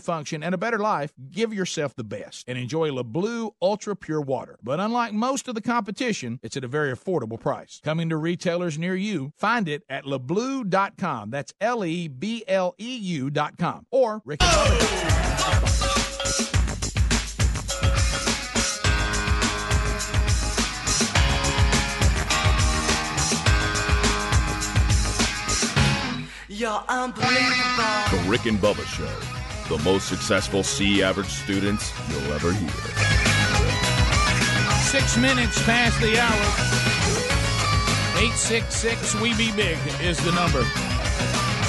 function, and a better life, give yourself the best and enjoy LeBlue Ultra Pure Water. But unlike most of the competition, it's at a very affordable price. Coming to retailers near you, find it at leblue.com. That's L E B L E U.com. Or Rick and Bubba. You're unbelievable. The Rick and Bubba Show. The most successful C average students you'll ever hear. Six minutes past the hour. 866 We Be Big is the number.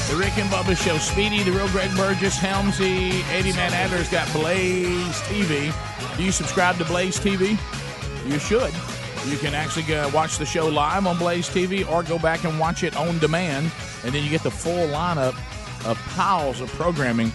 The Rick and Bubba Show. Speedy, the real Greg Burgess, Helmsy, Eddie Man Adler's got Blaze TV. Do you subscribe to Blaze TV? You should. You can actually watch the show live on Blaze TV or go back and watch it on demand. And then you get the full lineup of piles of programming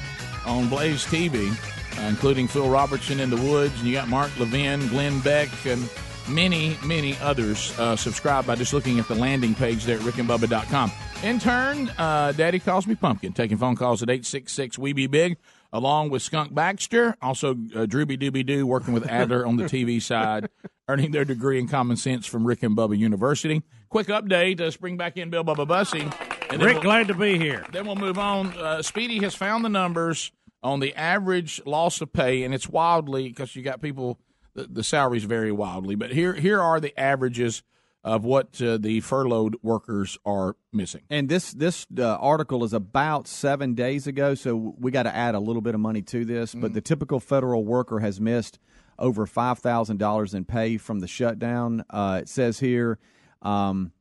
on Blaze TV, uh, including Phil Robertson in the Woods. And you got Mark Levin, Glenn Beck, and many, many others. Uh, subscribe by just looking at the landing page there at rickandbubba.com. In turn, uh, Daddy calls me Pumpkin, taking phone calls at 866 We Be Big, along with Skunk Baxter, also uh, Drooby Dooby Doo, working with Adler on the TV side, earning their degree in common sense from Rick and Bubba University. Quick update, uh, bring back in Bill Bubba Bussy. And Rick, we'll- glad to be here. then we'll move on. Uh, Speedy has found the numbers on the average loss of pay, and it's wildly because you got people. The, the salaries vary wildly, but here here are the averages of what uh, the furloughed workers are missing. And this this uh, article is about seven days ago, so we got to add a little bit of money to this. But the typical federal worker has missed over five thousand dollars in pay from the shutdown. Uh, it says here. Um,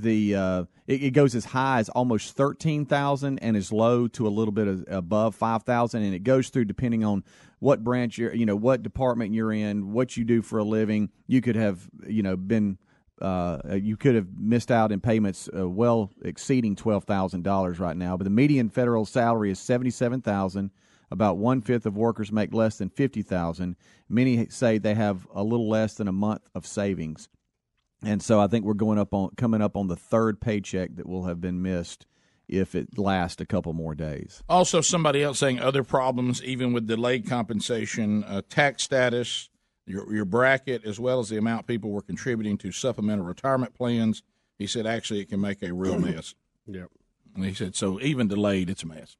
the uh, it, it goes as high as almost thirteen thousand and as low to a little bit of, above five thousand, and it goes through depending on what branch you're, you know, what department you're in, what you do for a living. You could have, you know, been uh, you could have missed out in payments uh, well exceeding twelve thousand dollars right now. But the median federal salary is seventy seven thousand. About one fifth of workers make less than fifty thousand. Many say they have a little less than a month of savings. And so I think we're going up on coming up on the third paycheck that will have been missed if it lasts a couple more days. Also, somebody else saying other problems, even with delayed compensation, uh, tax status, your your bracket, as well as the amount people were contributing to supplemental retirement plans. He said actually it can make a real mess. Yep. And he said, so even delayed, it's a mess.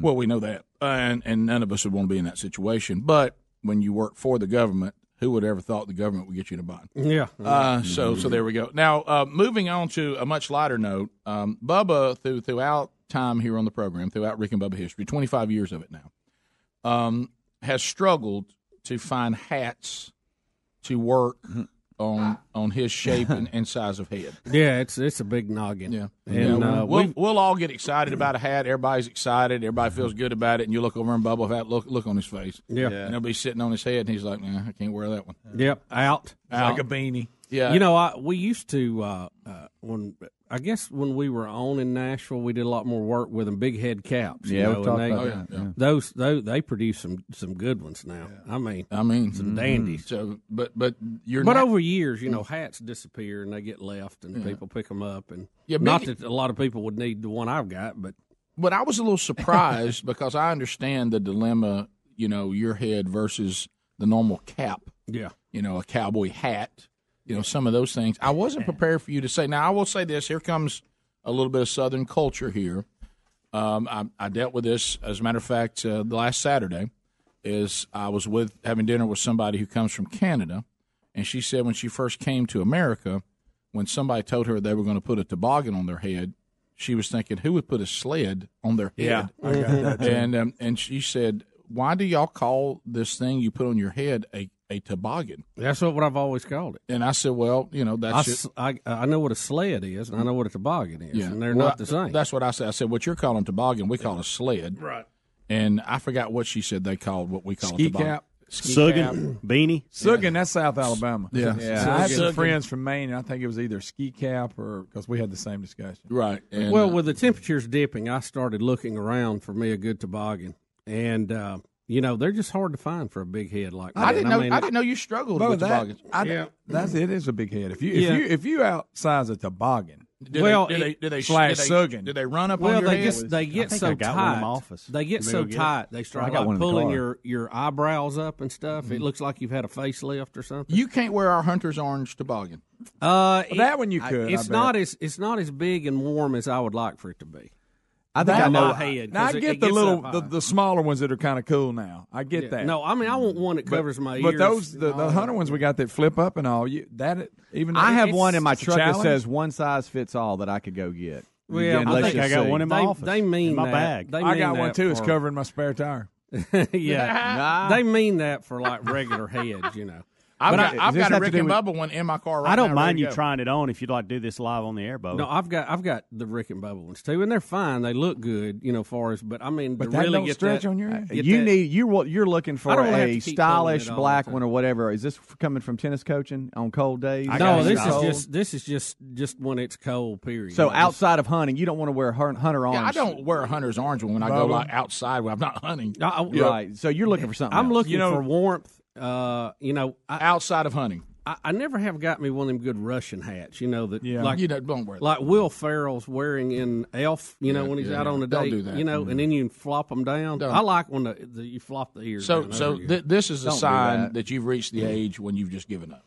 Well, we know that, and and none of us would want to be in that situation. But when you work for the government, who would ever thought the government would get you in a bond? Yeah. Uh, so so there we go. Now, uh, moving on to a much lighter note, um, Bubba through throughout time here on the program, throughout Rick and Bubba history, twenty five years of it now, um, has struggled to find hats to work on on his shape and, and size of head. yeah, it's it's a big noggin. Yeah, And Yeah, uh, we'll, we we'll all get excited about a hat. Everybody's excited. Everybody feels good about it. And you look over and Bubble have that look look on his face. Yeah. and he'll be sitting on his head, and he's like, nah, "I can't wear that one." yep out. Out. like a beanie. Yeah, You know, I we used to uh, uh, when I guess when we were on in Nashville, we did a lot more work with them big head caps. you Yeah, know, we've and talked they- about Oh, yeah, yeah. Those those they produce some some good ones now. I mean, I mean, some dandies. So, but but you're But not, over years, you know, hats disappear and they get left, and people pick them up. And Yeah, not maybe- that a lot of people would need the one I've got, but But I was a little surprised because I understand the dilemma. You know, your head versus the normal cap. yeah, You know, a cowboy hat. You know, some of those things. I wasn't prepared for you to say. Now, I will say this. Here comes a little bit of Southern culture here. Um, I, I dealt with this, as a matter of fact, uh, the last Saturday. Is I was with having dinner with somebody who comes from Canada, and she said when she first came to America, when somebody told her they were going to put a toboggan on their head, she was thinking, who would put a sled on their head? I got that. and um, and she said, "Why do y'all call this thing you put on your head a, a toboggan?" that's what, what I've always called it. And I said, "Well, you know, I, that's s- I, I know what a sled is, and I know what a toboggan is, yeah, and they're Well, not the same. That's what I said. I said, "What you're calling toboggan, we call a sled." Right. And I forgot what she said they called what we call Ski a toboggan. cap. Ski Suggin, beanie. Suggin, that's South Alabama. Yeah. yeah. I had some friends from Maine. And I think it was either ski cap or because we had the same discussion. Right. And, well, uh, with the temperatures dipping, I started looking around for me a good toboggan, and uh, you know they're just hard to find for a big head like that. I didn't know. mean, I didn't know you struggled But with that, toboggans. I, Yeah. that's it is a big head. If you Yeah. if you if you outsize a toboggan, Do Well, they, do they, it- do they, slash do they, sugging. do they run up Well, on your they head? get they get think so I got tight. one in my office. They get so get tight. They start got like pulling your your eyebrows up and stuff. It looks like you've had a facelift or something. you can't wear our hunter's orange toboggan. Uh, Well, that one you could, I It's bet. not as it's not as big and warm as I would like for it to be. I think I That know. my head. Now I 'cause it- get it the little, the, the smaller ones that are kind of cool now. I get Yeah. that. No, I mean I want mm-hmm. one that But- covers my ears. but those the, the all hunter ones we got that flip up and all. You that even I have one in my truck that says one size fits all that I could go get. Well, Again, I think I got see. one in my they, office. They mean in my that. bag. They I got one too. It's covering my spare tire. yeah, they mean that for like regular heads, you know. I've But got, I- I've got a Rick and with- Bubba one in my car right now. I don't now, mind you go. trying it on if you'd like to do this live on the air, Bo. No, I've got I've got the Rick and Bubba ones too, and they're fine. They look good, you know, far as. But I mean, But to that really don't stretch that, on your end? you that- need you wa- you're looking for don't wanna have a to keep pulling stylish black one or whatever. Is this coming from tennis coaching on cold days? No, this is just this is just just when it's cold. Period. so You know, just- outside of hunting, you don't want to wear hunter orange. Yeah, I don't wear a hunter's orange one when I go like outside when I'm not hunting. I, I- Right. So you're looking for something. I'm else. looking You know- for warmth. Uh, you know, I, Outside of hunting, I, I never have got me one of them good Russian hats. You know that Yeah. like you don't, don't wear that. like Will Ferrell's wearing in Elf. You know Yeah, when he's yeah, out yeah. on a Don't date. do that. Mm-hmm. You know, and then you flop them down. Don't. I like when the, the you flop the ears. So, down so th- this is a Don't do sign that. that. you've reached the age when you've just given up.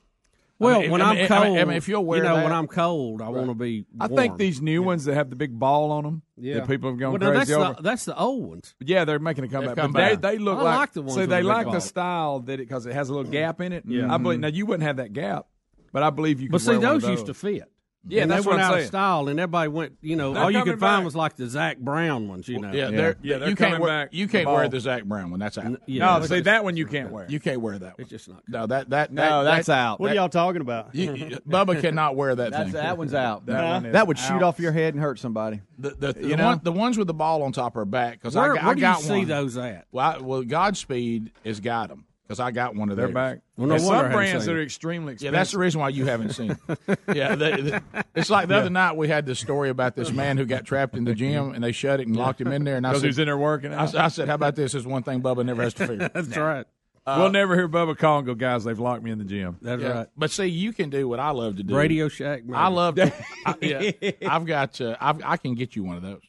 Well, I mean, when I I'm mean, I cold, mean- I mean, if you'll wear you know, that- when I'm cold, I want to be. I think these new ones that have the big ball on them yeah. that people have gone well, crazy that's over. The, that's the old ones. yeah, they're making a comeback. come but they, back. they look I like, like the ones see, they the big like the ball. style that it because it has a little gap in it. Yeah. I believe mm-hmm. now you wouldn't have that gap, but I believe you. Could But see, wear one of those used to fit. Mm-hmm. Yeah, and that's they what went I'm out saying. of style, and everybody went. You know, They're all you coming could find back. was like the Zach Brown ones. You know, Yeah, Yeah. they're, Yeah, they're you can't coming wear, back you can't wear the Zach Brown one. That's out. yeah. No, see that one you can't wear. You can't wear that one. it's just not. No, that that, that No, that's that, out. what are y'all talking about? You, you- Bubba cannot wear that That's, thing. that one's out. That That, one is would shoot off your head and hurt somebody. The, the, the, You know? one, the ones with the ball on top are back because I, Where, got- where I do got you see those at? Well, well, Godspeed has got them because I got one of They're back. Well, no There's some brands that are it. extremely Yeah, that's the reason why you haven't seen. it. yeah, they, they- it's like the other night we had this story about this man who got trapped in the gym and they shut it and locked him in there. And I because said, he's in there working. I, Out. said- I said, how about this? This is one thing Bubba never has to fear. That's right. we'll never hear Bubba call and go, guys. They've locked me in the gym. That's Yeah. right. But see, you can do what I love to do. Radio Shack. maybe. I love. To, I, yeah, I've got. Uh, I've, I can get you one of those.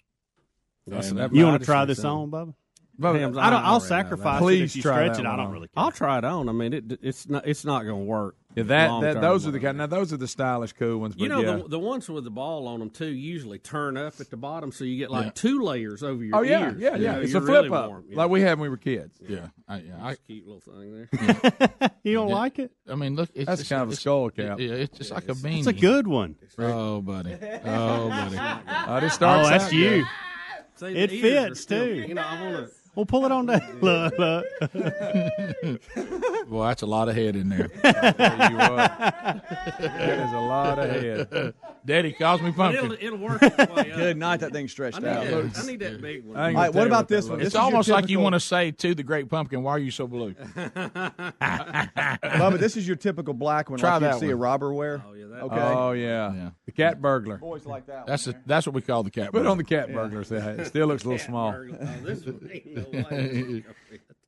That's- You want to try this on, Bubba? Hams, I don't. I I'll already know sacrifice that. it Please if you try stretch it. I don't really care. I'll try it on. I mean, it, it's not. It's not going to work. Yeah, that, that those are the kind. Now those are the stylish, cool ones. But You know, yeah. the, the ones with the ball on them too usually turn up at the bottom, so you get like Yeah. two layers over your oh yeah, ears. yeah, You yeah. It's a flip really up warm. Yeah. like we had when we were kids. Yeah, I, yeah. I, a cute little thing there. You don't like it? I mean, look. It's That's just- kind of a skull cap. Yeah, it's just like a beanie. It's a good one. Oh, buddy. Oh, buddy. Uh, this Oh, that's you. good. See, the It fits, too. You know, I want to. Well, pull it on down. Look, look. Well, that's a lot of head in there. Tell you what. that is a lot of head. Daddy calls me It'll, pumpkin. it'll work its way up. Good night. That thing's I stretched need, out. that, I need that big one. I ain't All right, gonna what tell about that this one? looks It's This is your almost like you typical- want to say to the great pumpkin, "Why are you so blue?" Bubba, this is your typical black one. Try like that you'd see a one. robber wear. Oh yeah, that, Okay. Oh yeah. Yeah. the cat burglar. Boys like that. That's a, that's what we call the cat. Put burglar. on the cat burglar. Say, hey, it still looks a little small. Oh, this one ain't no way.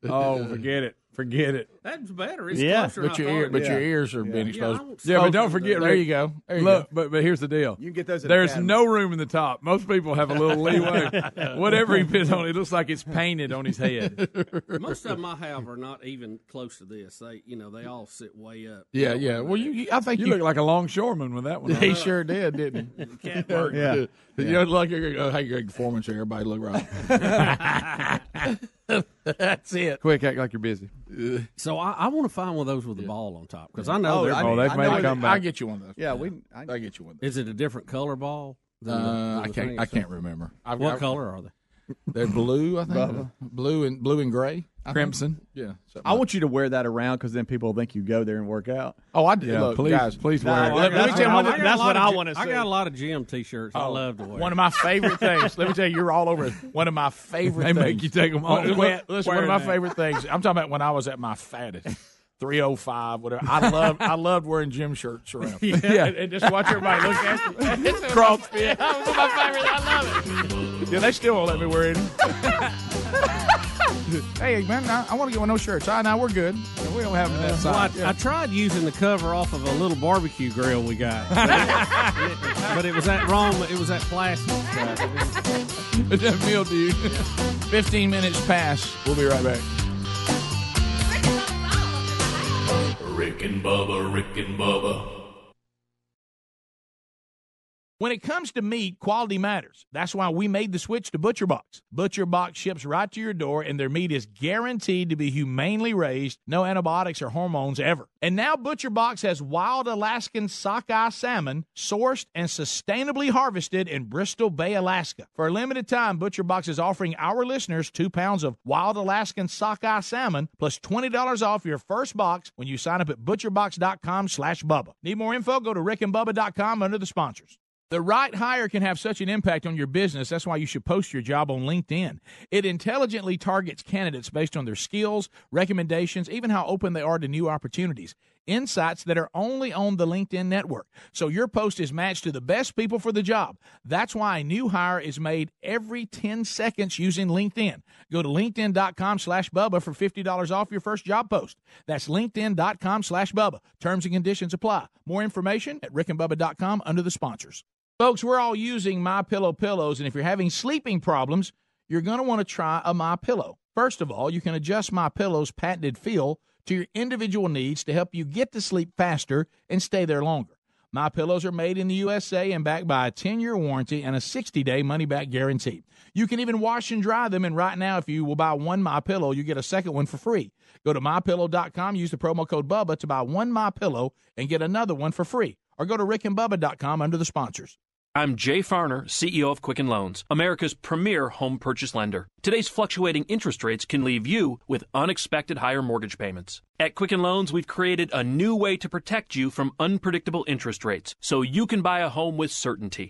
Oh, forget it. Forget it. That's better. It's Yeah. But your ear, thought. but your ears are being Yeah, I exposed. won't Yeah, but don't forget, there you go. There you Look, go. but but here's the deal. You can get those. There's Academy. no room in the top. Most people have a little leeway. Whatever he puts on, it looks like it's painted on his head. Most of them I have are not even close to this. They, you know, they all sit way up. Yeah, yeah. Well, you, you I think You you, look like a longshoreman with that one. he On. sure did, didn't he? Cat burglar. Yeah. You know, like your uh, hey, Greg performance here. Everybody look right. That's it. Quick, act like you're busy. So I, I want to find one of those with the ball on top because I know Oh, they're. I- oh, they've I made know a it- comeback. I get you one of those. Yeah, we. I, I get you one. Of those. is it a different color ball? than the- Uh, than I the can't. thing? I can't remember. I've, What I've- color are they? They're blue. I think blue and blue and gray. I think. Crimson. Yeah. something I like- want you to wear that around because then people think you go there and work out. Oh, I do. Yeah, Look, please, guys. please wear it. let- let me That's tell you one I- of- that's what I want want to I see. got a lot of gym T-shirts. I oh, love to wear. One of my favorite things. Let me tell you, you're all over it. One of my favorite They things. make you take 'em off. Well, well, Listen, one of my Wearing that. favorite things. I'm talking about when I was at my fattest. 305, whatever. I loved, I loved wearing gym shirts around. Yeah. And, and just watch everybody look at me. It's cross. Yeah, that was my favorite. I love it. Yeah, they still won't let me wear it. hey, man, I, I want to get one of those shirts. Ah, I know we're good. We don't have that uh, Well, I, size. I tried using the cover off of a little barbecue grill we got, but it was that wrong. It was that plastic stuff. But that meal, dude. 15 minutes pass. We'll be right back. Rick and Bubba, Rick and Bubba. When it comes to meat, quality matters. That's why we made the switch to ButcherBox. ButcherBox ships right to your door, and their meat is guaranteed to be humanely raised, no antibiotics or hormones ever. And now ButcherBox has wild Alaskan sockeye salmon sourced and sustainably harvested in Bristol Bay, Alaska. For a limited time, ButcherBox is offering our listeners two pounds of wild Alaskan sockeye salmon plus $20 off your first box when you sign up at butcherbox.com slash Bubba. Need more info? Go to rickandbubba.com under the sponsors. The right hire can have such an impact on your business. That's why you should post your job on LinkedIn. It intelligently targets candidates based on their skills, recommendations, even how open they are to new opportunities. Insights that are only on the LinkedIn network. So your post is matched to the best people for the job. That's why a new hire is made every 10 seconds using LinkedIn. Go to linkedin.com slash Bubba for $50 off your first job post. That's linkedin.com slash Bubba. Terms and conditions apply. More information at rickandbubba.com under the sponsors. Folks, we're all using My Pillow pillows, and if you're having sleeping problems, you're going to want to try a My Pillow. First of all, you can adjust My Pillow's patented feel to your individual needs to help you get to sleep faster and stay there longer. My pillows are made in the USA and backed by a 10-year warranty and a 60-day money-back guarantee. You can even wash and dry them and right now if you will buy one My Pillow, you get a second one for free. Go to mypillow.com, use the promo code Bubba to buy one My Pillow and get another one for free. Or go to rickandbubba.com under the sponsors. I'm Jay Farner, CEO of Quicken Loans, America's premier home purchase lender. Today's fluctuating interest rates can leave you with unexpected higher mortgage payments. At Quicken Loans, we've created a new way to protect you from unpredictable interest rates so you can buy a home with certainty.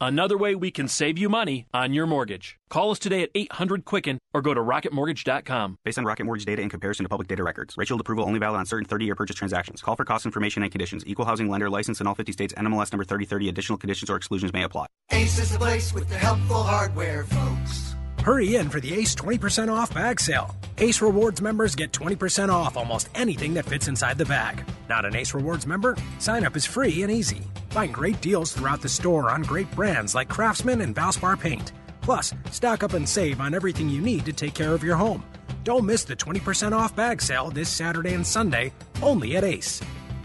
Another way we can save you money on your mortgage. Call us today at 800 Quicken or go to rocketmortgage.com. Based on Rocket Mortgage data in comparison to public data records. Rachel approval only valid on certain 30-year purchase transactions. Call for cost information and conditions. Equal housing lender license in all 50 states. NMLS number 3030. Additional conditions or exclusions may apply. Ace is the place with the helpful hardware, folks. Hurry in for the Ace 20% off bag sale. Ace Rewards members get 20% off almost anything that fits inside the bag. Not an Ace Rewards member? Sign up is free and easy. Find great deals throughout the store on great brands like Craftsman and Valspar Paint. Plus, stock up and save on everything you need to take care of your home. Don't miss the 20% off bag sale this Saturday and Sunday, only at Ace.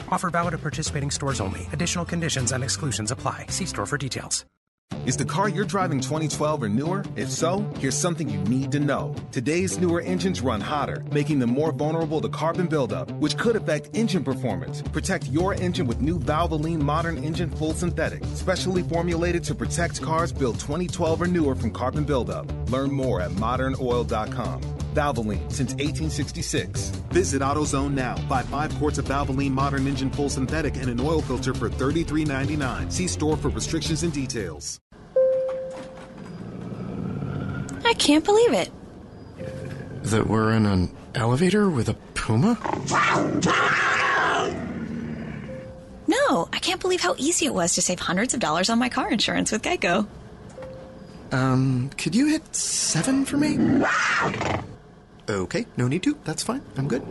Offer valid at participating stores only. Additional conditions and exclusions apply. See store for details. Is the car you're driving 2012 or newer? If so, here's something you need to know. Today's newer engines run hotter, making them more vulnerable to carbon buildup, which could affect engine performance. Protect your engine with new Valvoline Modern Engine Full Synthetic, specially formulated to protect cars built 2012 or newer from carbon buildup. Learn more at modernoil.com. Valvoline since 1866. Visit AutoZone now. Buy five quarts of Valvoline Modern Engine Full Synthetic and an oil filter for $33.99. See store for restrictions and details. I can't believe it. That we're in an elevator with a puma? No, I can't believe how easy it was to save hundreds of dollars on my car insurance with Geico. Um, could you hit seven for me? Okay, no need to. That's fine. I'm good.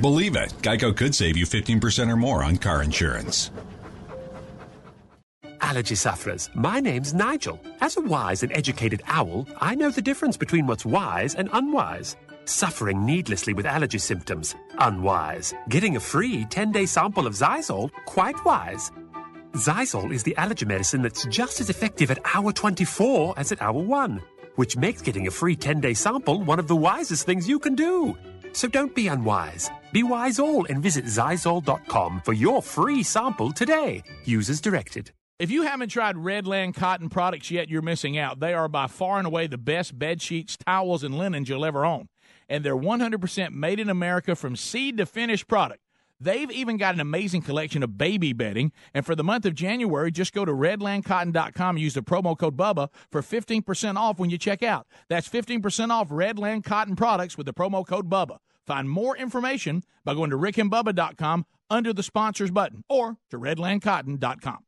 Believe it, Geico could save you 15% or more on car insurance. Allergy sufferers, my name's Nigel. As a wise and educated owl, I know the difference between what's wise and unwise. Suffering needlessly with allergy symptoms, unwise. Getting a free 10 day sample of Zysol, quite wise. Zysol is the allergy medicine that's just as effective at hour 24 as at hour 1, which makes getting a free 10 day sample one of the wisest things you can do. So don't be unwise. Be wise all and visit Zysol.com for your free sample today. Users directed. If you haven't tried Redland cotton products yet, you're missing out. They are by far and away the best bed sheets, towels, and linens you'll ever own. And they're 100% made in America from seed to finished product. They've even got an amazing collection of baby bedding. And for the month of January, just go to redlandcotton.com and use the promo code BUBBA for 15% off when you check out. That's 15% off Redland Cotton products with the promo code BUBBA. Find more information by going to rickandbubba.com under the sponsors button or to redlandcotton.com.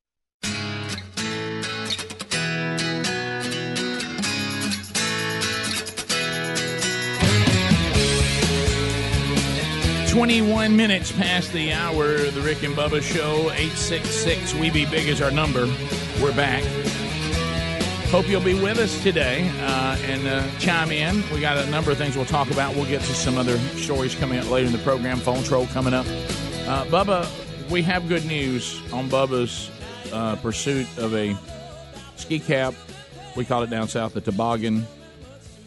Twenty-one minutes past the hour. The Rick and Bubba Show. Eight six six. We be big is our number. We're back. Hope you'll be with us today uh, and uh, chime in. We got a number of things we'll talk about. We'll get to some other stories coming up later in the program. Phone troll coming up. Uh, Bubba, we have good news on Bubba's uh, pursuit of a ski cap. We call it down south the toboggan,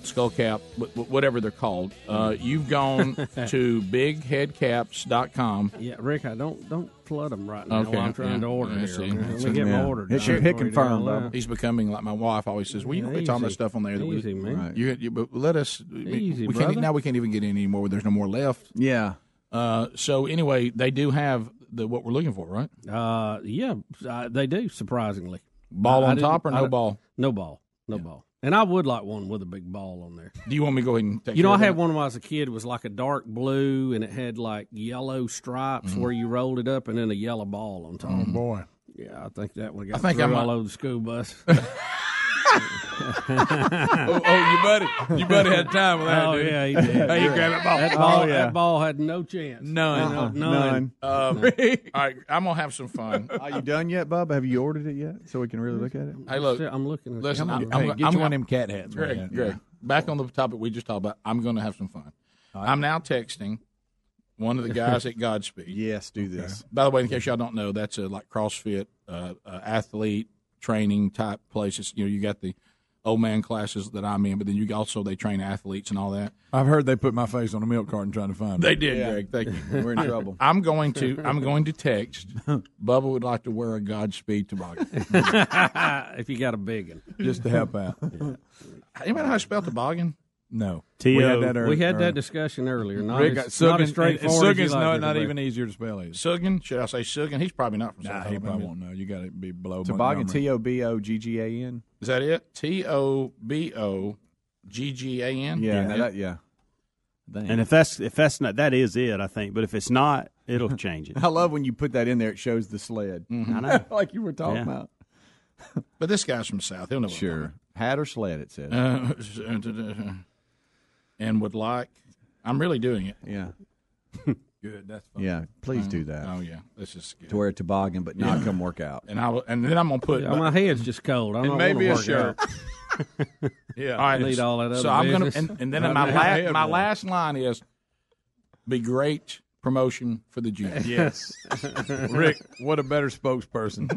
skull cap, wh- wh- whatever they're called. Uh, you've gone to bigheadcaps.com. Yeah, Rick, I don't don't flood them right now. Okay, while I'm trying yeah. to order Yeah, here. Let me it. get my Yeah. order. Hit your hit for confirm. He's becoming like my wife always says. Well, you don't Easy. put all that stuff on there. That we, Easy, man. Right. You, you, but let us. Easy, we can't, brother. now we can't even get any anymore. There's no more left. Yeah. Uh, so anyway, they do have the what we're looking for, right? Uh, yeah, uh, they do. Surprisingly, Ball I- I on didn't- top or no ball? No ball. No ball. And I would like one with a big ball on there. Do you want me to go ahead and take You know, I had that? one when I was a kid. It was like a dark blue, and it had like yellow stripes Mm-hmm. where you rolled it up, and then a yellow ball on top. Oh, boy. Yeah, I think that one I think through I'm- all over the school bus. oh, oh, you buddy, you buddy had time with that. Oh didn't yeah, he he? did. Hey, you grab that ball. That ball, Oh, yeah. that ball had no chance. None. No, Uh-uh. none. Um, all right, I'm gonna have some fun. Are you done yet, Bub? Have you ordered it yet, so we can really look at it? Hey, look, I'm looking. At Listen, Come I'm, on, I'm, hey, I'm, get I'm you one of them cat hats, Greg, man. Greg, back on the topic we just talked about. I'm going to have some fun. I'm now texting one of the guys at Godspeed. Yes, do this. By the way, in case y'all don't know, that's a like CrossFit uh, uh, athlete training type places. You know, you got the old man classes that I'm in, but then you also they train athletes and all that. I've heard they put my face on a milk carton trying to find me. They did, Greg. Thank you. We're in trouble. I'm going to I'm going to text. Bubba would like to wear a Godspeed toboggan. if you got a big one, just to help out. Anybody know how to spell toboggan? No. T.O. We had that earlier. we had that discussion earlier. Not Rick, as, Sugan, not as straightforward. and as you Sugan's like not, it, not even easier to spell either. Sugan? Should I say Sugan? He's probably not from Nah, South he Alabama. probably won't know. You got to be below Toboggan, Montgomery. T O B O G G A N. Is that it? T O B O G G A N. Yeah, now that, yeah. And if that's if that's not that is it, I think. But if it's not, it'll change it. I love when you put that in there. It shows the sled. Mm-hmm. I know. like you were talking Yeah. about. But this guy's from South. He'll know. what Sure. Hat or sled, it says. Uh, uh, uh, uh and would like. I'm really doing it. yeah. Good. That's fine. Yeah. Please do that. Oh yeah, this is good. To wear a toboggan, but not come work out. And I will- and then I'm gonna put. Yeah, my head's just cold. I And don't maybe want a to work shirt. Yeah. all right, Need all that so other I'm gonna business. and, and then Right my now, la- my one. last line is, "Be great promotion for the gym." Yes. Rick, what a better spokesperson.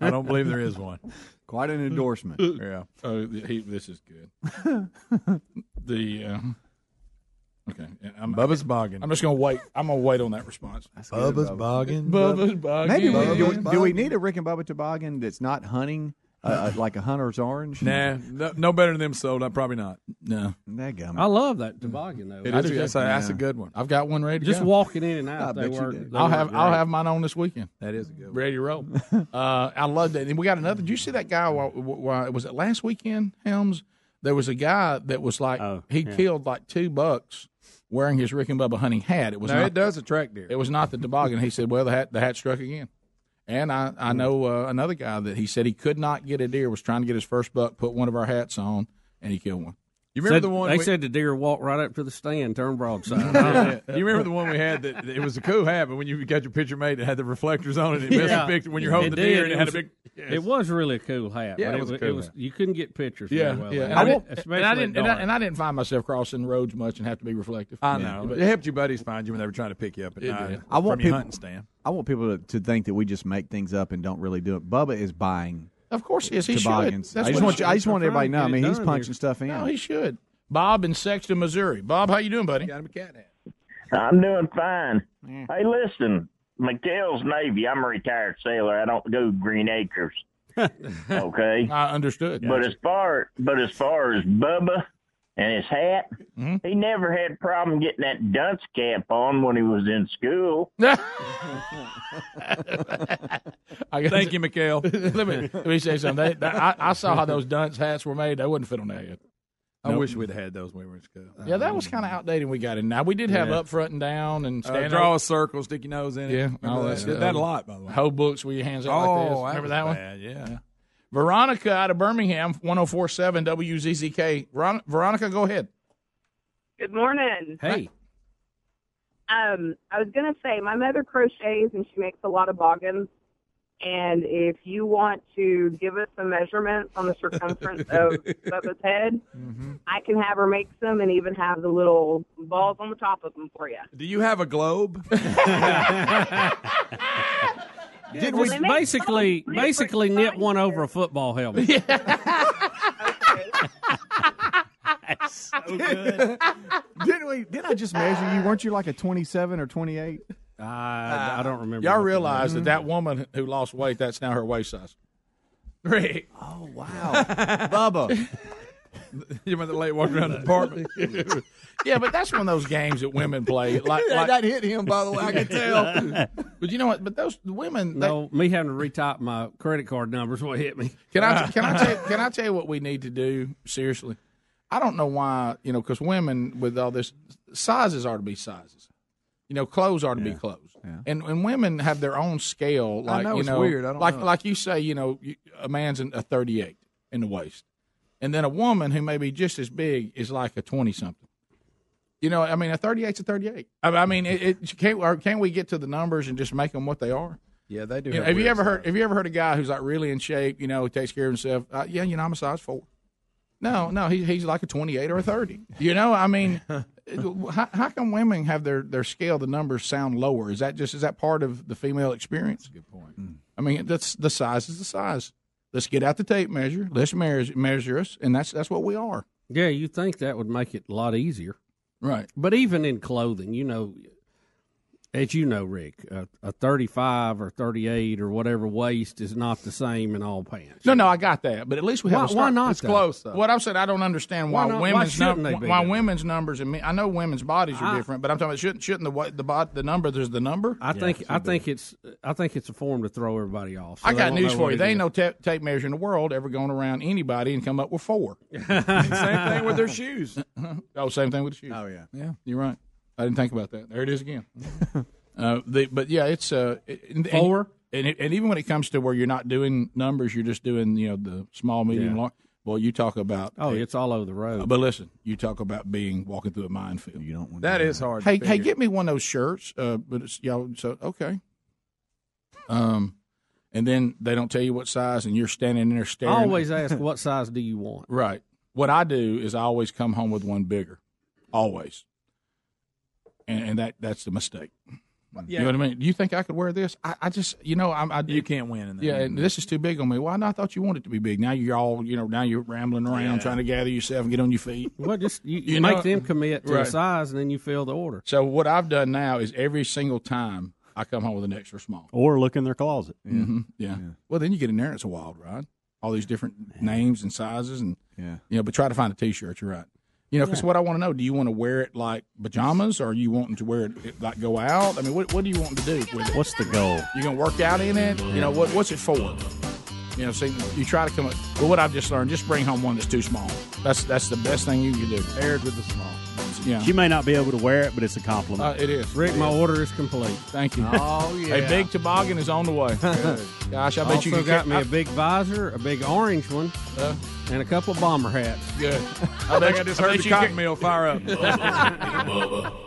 I don't believe there is one. Quite an endorsement. Yeah. Oh, he, this is good. the uh, okay, I'm, Bubba's bogging. I'm just gonna wait. I'm gonna wait on that response. Bubba's bogging. Bubba's bogging. Maybe we, do, we, do we need a Rick and Bubba toboggan that's not hunting, uh, uh, like a hunter's orange? Nah, no, no better than them sold. I'm probably not. No, That gum. I love that toboggan though. It I is. do That's, too. a, that's a good one. I've got one ready. To Just go. walking in and I out, they bet you work. do. they I'll work have I'll great. have mine on this weekend. That is a good one. Ready to roll. uh, I love that. And we got another. Did you see that guy? While, while, was it last weekend, Helms? There was a guy that was like Oh, he yeah. killed like two bucks wearing his Rick and Bubba hunting hat. It was No, not it does attract deer. It was not the toboggan. He said, "Well, the hat the hat struck again." And I I know uh, another guy that he said he could not get a deer. Was trying to get his first buck. Put one of our hats on, and he killed one. You remember Said- the one they we- said the deer walked right up to the stand, turned broadside. Yeah. You remember the one we had that it was a cool hat, but when you got your picture made, it had the reflectors on it. It missed Yeah. the picture when you're holding It the deer, did. and it, It had was- a big. Yes. It was really a cool hat. Yeah, but it was a it, was hat. you couldn't get pictures. Yeah, very well yeah. And I, didn't, and I didn't, and I, and I didn't find myself crossing roads much and have to be reflective. I know. But- it helped your buddies find you when they were trying to pick you up at It night did. I want from your people. hunting stand. I want people to, to think that we just make things up and don't really do it. Bubba is buying Of course, he is. He toboggans. should. That's I just what want you, I just want everybody to know. I mean, he's punching here. stuff in. No, he should. Bob in Sexton, Missouri. Bob, how you doing, buddy? Got him a cat hat. I'm doing fine. Hey, listen, McHale's Navy. I'm a retired sailor. I don't go Green Acres. okay. I understood. But as far but as far as Bubba and his hat, Mm-hmm. he never had a problem getting that dunce cap on when he was in school. I guess- Thank you, Mikhail. let me let me say something. They, they- I, I saw how those dunce hats were made. They wouldn't fit on that head. I Nope. wish we'd had those when we were in school. Yeah, that was kind of outdated. We got in. Now we did have Yeah. up front and down and Uh, draw up. a circle, stick your nose in it. Yeah, all that? that. Did that a lot, by the way. Whole books with your hands out Oh, like this. Remember was that one? bad, yeah. Veronica out of Birmingham, 1047 WZZK. Veron- Veronica, go ahead. Good morning. Hey. Um, I was gonna say my mother crochets and she makes a lot of boggins. And if you want to give us some measurements on the circumference of Bubba's head, I can have her make some and even have the little balls on the top of them for you. Do you have a globe? Did we basically basically knit one over a football helmet? That's so good. Didn't we? Didn't I just measure you? Weren't you like a twenty-seven or twenty-eight? I, I don't remember. Y'all what- realize that that woman who lost weight, that's now her waist size. Rick. Oh wow, Bubba. you remember the late walking around the apartment? yeah, but that's one of those games that women play. Like, That- like that hit him, by the way. I can tell. But you know what? But those women. they- No, me having to retype my credit card numbers what hit me. Can I can I tell can I tell you what we need to do seriously? I don't know why you know because women with all this sizes are to be sizes. You know, clothes are to be clothes, and and women have their own scale. I Like know, you it's know, weird. I don't like know. like you say, you know, a man's a thirty eight in the waist, and then a woman who may be just as big is like a twenty something. You know, I mean, a thirty eight's a thirty eight. I, I mean, it, it can't or can't we get to the numbers and just make them what they are? Yeah, they do. You know, have you ever heard? Have you ever heard a guy who's like really in shape? You know, takes care of himself. Uh, yeah, you know, I'm a size four. No, no, he, he's like a 28 or a 30. You know, I mean, how, how come women have their their scale? The numbers sound lower. Is that just is that part of the female experience? Good point. I mean, that's the size is the size. Let's get out the tape measure. Let's measure measure us, and that's that's what we are. Yeah, you think that would make it a lot easier, right? But even in clothing, you know, as you know, Rick, a, a thirty-five or thirty-eight or whatever waist is not the same in all pants. No, no, I got that, but at least we have Why- a start. why not, It's though? close, though. What I'm saying, I don't understand why, Why not? Why women's shouldn't num- they be why women's numbers and me. I know women's bodies are I- different, but I'm talking about shouldn't shouldn't the wa- the bod, the number there's the number. I think I think it's I think it's a form to throw everybody off. so I got news for you. it They ain't no ta- tape measure in the world ever going around anybody and come up with four. Same thing with their shoes. oh, same thing with the shoes. Oh yeah, yeah, you're right. I didn't think about that. There it is again. uh, the, but yeah, it's uh, and, Four? and, and, and even when it comes to where you're not doing numbers, you're just doing you know the small, medium, Yeah. large. Well, you talk about Oh, it's all over the road. but listen, you talk about being walking through a minefield. You don't want That is hard. Hey, to hey, figure. get me one of those shirts. Uh, but it's y'all. So okay. Um, and then they don't tell you what size, and you're standing there staring. I always ask, what size do you want? Right. What I do is I always come home with one bigger, always. And, and that that's the mistake. You know what I mean? Do you think I could wear this? I, I just, you know, I'm. I, You can't win in that. Yeah, and this is too big on me. Well, no, I thought you wanted it to be big. Now you're all, you know, now you're rambling around trying to gather yourself and get on your feet. Well, just you, you You make know- them commit to Right. the size, and then you fill the order. So what I've done now is every single time I come home with an extra small. Or look in their closet. hmm Yeah. Well, then you get in there and it's a wild ride. All these different names and sizes, and Yeah. you know. But try to find a T-shirt. You're right. You know, because Yeah. what I want to know: Do you want to wear it like pajamas, or are you wanting to wear it, it like go out? I mean, what what do you want to do with it? What's the goal? You gonna work out in it? You know, what what's it for? You know, see, you try to come up. But what I've just learned: just bring home one that's too small. That's that's the best thing you can do. Aired with the small. Yeah, She may not be able to wear it, but it's a compliment. uh, it is. Rick, my order is complete. Thank you. Oh, yeah. A big toboggan is on the way. Gosh, I bet also you could got get- me I- a big visor, a big orange one, Uh, and a couple of bomber hats. Good. I think I just I heard bet the you cotton could- mill fire up.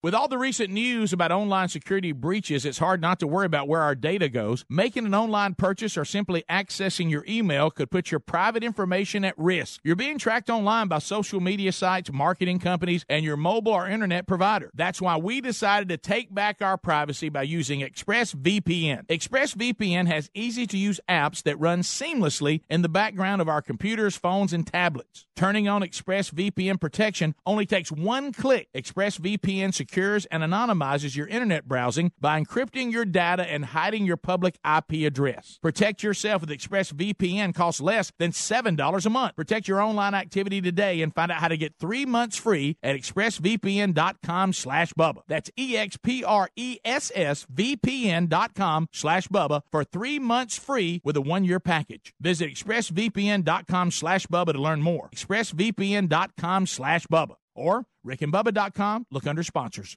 With all the recent news about online security breaches, it's hard not to worry about where our data goes. Making an online purchase or simply accessing your email could put your private information at risk. You're being tracked online by social media sites, marketing companies, and your mobile or internet provider. That's why we decided to take back our privacy by using ExpressVPN. ExpressVPN has easy to use apps that run seamlessly in the background of our computers, phones, and tablets. Turning on ExpressVPN protection only takes one click. ExpressVPN secures and anonymizes your internet browsing by encrypting your data and hiding your public IP address. Protect yourself with ExpressVPN costs less than $7 a month. Protect your online activity today and find out how to get three months free at expressvpn.com slash Bubba. That's E E-X-P-R-E-S-S-V-P-N dot com slash Bubba for three months free with a one-year package. Visit expressvpn.com slash Bubba to learn more. expressvpn.com slash Bubba or rickandbubba.com. Look under sponsors.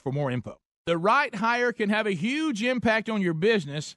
for more info. The right hire can have a huge impact on your business,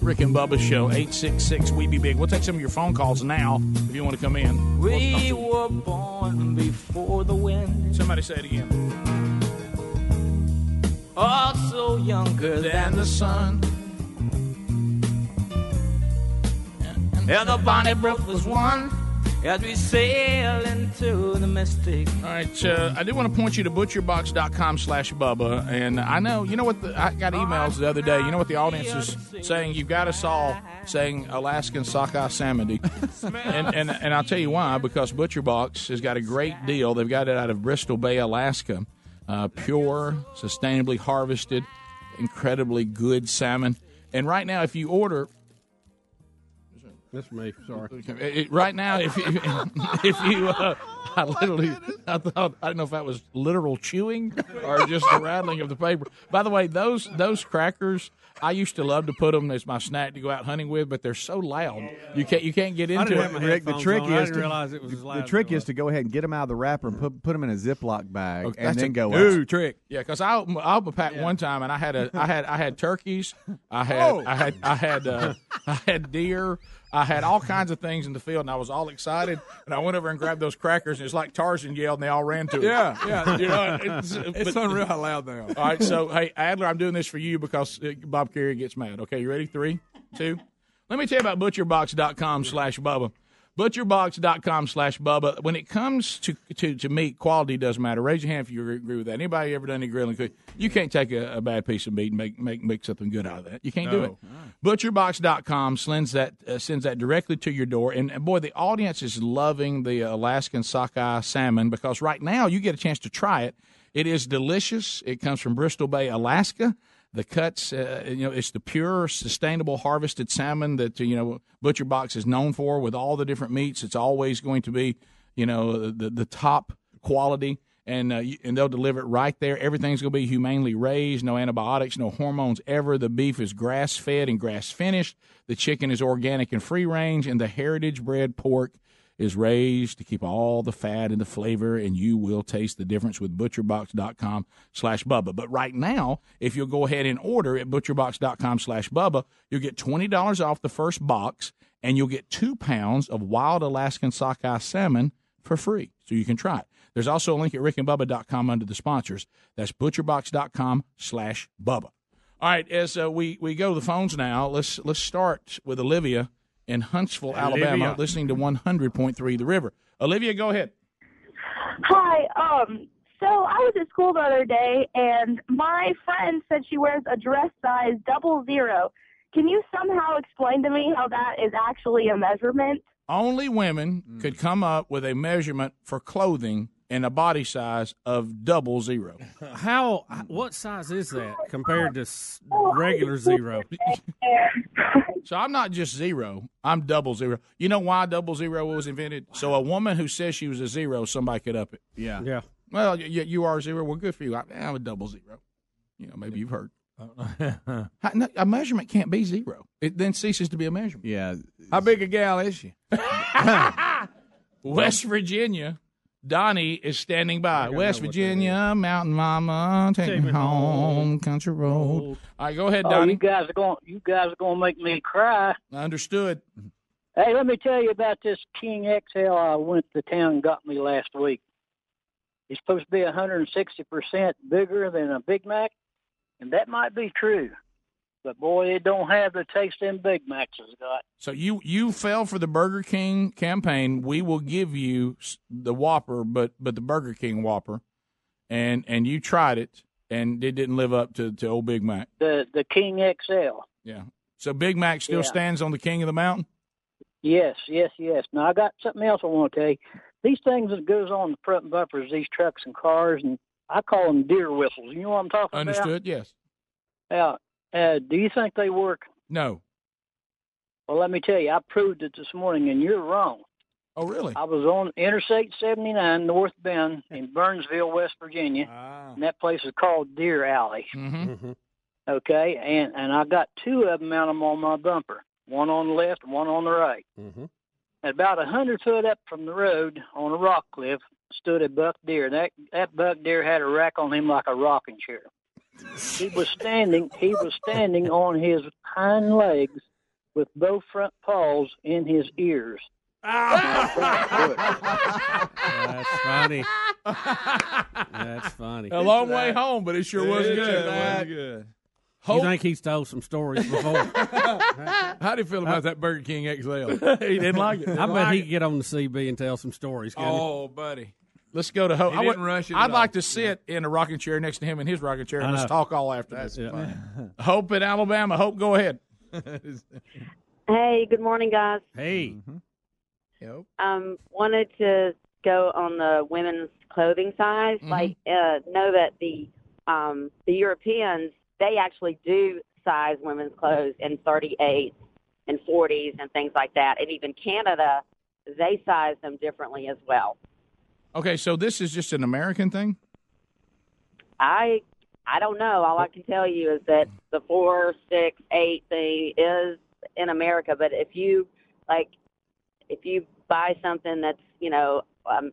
Rick and Bubba Show, 866 We Be Big. We'll take some of your phone calls now if you want to come in. We were born before the wind. Somebody say it again. Also younger than the sun. And the Bonnie Brook was one as we sail into the mystic. All right, uh, I do want to point you to butcherbox.com slash Bubba. And I know, you know what, the, I got emails the other day. You know what the audience is saying? You've got us all saying Alaskan sockeye salmon. and, and, and I'll tell you why, because ButcherBox has got a great deal. They've got it out of Bristol Bay, Alaska. Uh, pure, sustainably harvested, incredibly good salmon. And right now, if you order That's me. Sorry. it- it- right now, if you, if you, uh, I literally, I thought, I don't know if that was literal chewing or just the rattling of the paper. By the way, those those crackers, I used to love to put them as my snack to go out hunting with, but they're so loud, you can't you can't get I into it. Rick, the trick on. I is didn't to, realize it was as the, loud the as trick it is to go ahead and get them out of the wrapper and put put them in a Ziploc bag Okay, and that's then a go good out. trick. Yeah, because I opened, I opened a pack one time and I had a I had I had turkeys, I had Oh. I had I had uh, I had deer, I had all kinds of things in the field, and I was all excited. And I went over and grabbed those crackers, and it's like Tarzan yelled, and they all ran to it. Yeah, yeah. you know, it's, It's unreal how loud they are. All right, so hey Adler, I'm doing this for you because uh, Bob Carey gets mad. Okay, you ready? Three, two. Let me tell you about butcherbox.com/slash Bubba. Butcherbox.com slash Bubba. When it comes to, to, to meat, quality doesn't matter. Raise your hand if you agree with that. Anybody ever done any grilling? cook? You can't take a, a bad piece of meat and make, make, make something good out of that. You can't do No. it. Butcherbox.com sends that, uh, sends that directly to your door. And, and boy, the audience is loving the Alaskan sockeye salmon because right now you get a chance to try it. It is delicious. It comes from Bristol Bay, Alaska. The cuts, uh, you know, it's the pure, sustainable, harvested salmon that you know Butcher Box is known for. With all the different meats, it's always going to be, you know, the the top quality, and uh, and they'll deliver it right there. Everything's going to be humanely raised, no antibiotics, no hormones ever. The beef is grass fed and grass finished. The chicken is organic and free range, and the heritage bred pork is raised to keep all the fat and the flavor, and you will taste the difference with butcherbox.com slash Bubba. But right now, if you'll go ahead and order at butcherbox.com slash Bubba, you'll get $20 off the first box, and you'll get two pounds of wild Alaskan sockeye salmon for free, so you can try it. There's also a link at rickandbubba.com under the sponsors. That's butcherbox.com slash Bubba. All right, as uh, we, we go to the phones now, let's let's start with Olivia in Huntsville, Alabama, Olivia. listening to 100.3 The River. Olivia, go ahead. Hi. Um. So I was at school the other day, and my friend said she wears a dress size double zero. Can you somehow explain to me how that is actually a measurement? Only women could come up with a measurement for clothing in a body size of double zero. How? What size is that compared to regular zero? So I'm not just zero. I'm double zero. You know why double zero was invented? So a woman who says she was a zero, somebody could up it. Yeah. Yeah. Well, y- y- you are zero. Well, good for you. I, I'm a double zero. You know, maybe you've heard. How- no, a measurement can't be zero. It then ceases to be a measurement. Yeah. How big a gal is she? West Virginia. Donnie is standing by. West Virginia, Mountain Mama, take, me home, country road. All right, go ahead, Oh, Donnie. you guys are going. You guys are going to make me cry. I understood. Hey, let me tell you about this King XL I went to town and got me last week. It's supposed to be 160 percent bigger than a Big Mac, and that might be true. But boy, it don't have the taste them Big Macs has got. So you you fell for the Burger King campaign. We will give you the Whopper, but but the Burger King Whopper, and and you tried it, and it didn't live up to, to old Big Mac. The the King XL. Yeah. So Big Mac still Yeah. stands on the king of the mountain. Yes, yes, yes. Now I got something else I want to tell you. These things that goes on the front bumpers, these trucks and cars, and I call them deer whistles. You know what I'm talking about? Understood? Yes. about? Yeah. Uh, do you think they work? No. Well, let me tell you, I proved it this morning, and you're wrong. Oh, really? I was on Interstate 79 North Bend in Burnsville, West Virginia, and that place is called Deer Alley. Mm-hmm. Okay, and and I got two of them out of 'em on my bumper, one on the left and one on the right. Mm-hmm. At about a hundred foot up from the road on a rock cliff stood a buck deer. That that buck deer had a rack on him like a rocking chair. He was standing. He was standing on his hind legs with both front paws in his ears. That's funny. That's funny. A long way home, but it sure was good. sure man. good. You think he stole some stories before? How do you feel about that Burger King XL? he didn't like it. I bet he could get on the CB and tell some stories. couldn't he? Oh, buddy. Let's go to Hope. I would- didn't rush it I'd like all. to sit in a rocking chair next to him in his rocking chair, and let's talk all after That's this. funny. Hope in Alabama. Hope, go ahead. Hey, good morning, guys. Hey. Yep. Um, wanted to go on the women's clothing size. Mhm. Like, uh, know that the um, the Europeans they actually do size women's clothes in 38 and 40s and things like that, and even Canada they size them differently as well. Okay, so this is just an American thing. I I don't know. All I can tell you is that the four, six, eight thing is in America. But if you like, if you buy something that's you know um,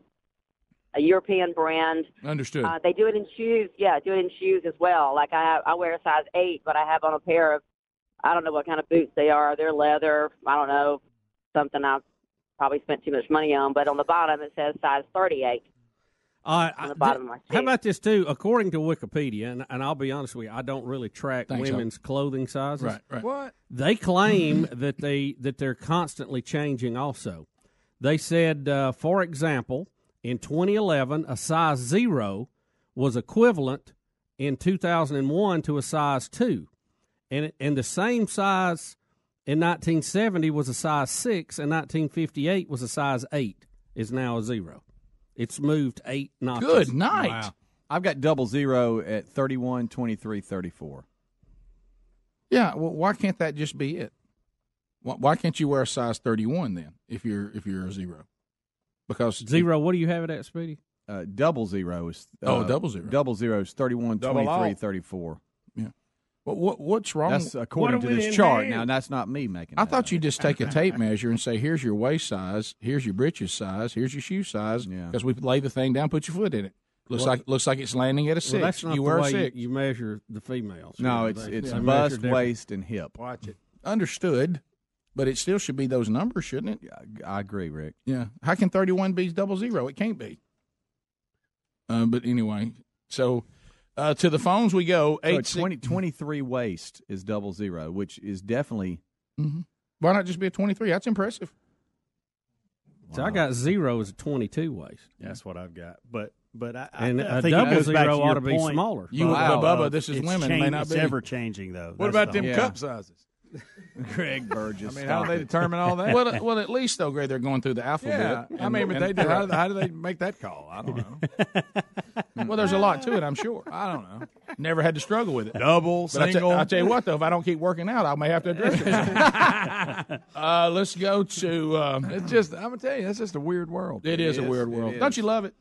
a European brand, Understood. uh, they do it in shoes. Yeah, do it in shoes as well. Like I I wear a size eight, but I have on a pair of I don't know what kind of boots they are. They're leather. I don't know something I've probably spent too much money on. But on the bottom it says size thirty-eight. Uh, on the bottom th- of my How about this too? According to Wikipedia, and, and I'll be honest with you, I don't really track Thanks, women's clothing sizes. Right, right. What? They claim that they that they're constantly changing. Also, they said, uh, for example, in 2011, a size zero was equivalent in 2001 to a size two, and and the same size in 1970 was a size six, and 1958 was a size eight. Is now a zero. It's moved eight notches. Good night. Wow. I've got double zero at 31, 23, 34. Yeah. Well, why can't that just be it? Why, why can't you wear a size thirty-one then if you're if you're a zero? Because Zero. What do you have it at, Speedy? Uh, double zero is uh, Oh, double zero. Double zero is 31, Double 23, all. 34. Yeah. What, what what's wrong? That's according to this chart. Now, that's not me making. I that thought you just take a tape measure and say, "Here's your waist size. Here's your britches size. Here's your shoe size." Because we lay the thing down, put your foot in it. Looks Well- like looks like it's landing at a six. Well, that's not you the wear a six. You, you measure the females. No, Yeah, it's they- it's they measure bust, different. waist, and hip. Watch it. Understood, but it still should be those numbers, shouldn't it? I agree, Rick. Yeah. How can thirty-one be double zero? It can't be. Uh, but anyway, so uh, to the phones we go. So Eight 20, 23 waist is double zero, which is definitely. Mhm. Why not just be a twenty-three? That's impressive. So I got zero as a 22 waist. That's what I've got. But but I, I- And I a think double it back to ought your to be point. smaller. You, Wow. but Bubba, Of this is it's women. May not it's be ever changing though. What That's about the them whole- cup sizes? Greg Burgess. I mean, how do they determine all that? well, uh, well, at least though, Greg, they're going through the alphabet. Yeah, alphabet. I mean, but they do. How, do- how do they make that call? I don't know. well, there's a lot to it, I'm sure. I don't know. Never had to struggle with it. Double, But I tell- single. I'll tell you what, though, if I don't keep working out, I may have to address it. uh, let's go to. Uh, It's just. I'm gonna tell you, that's just a weird world. it is a weird world. Don't you love it?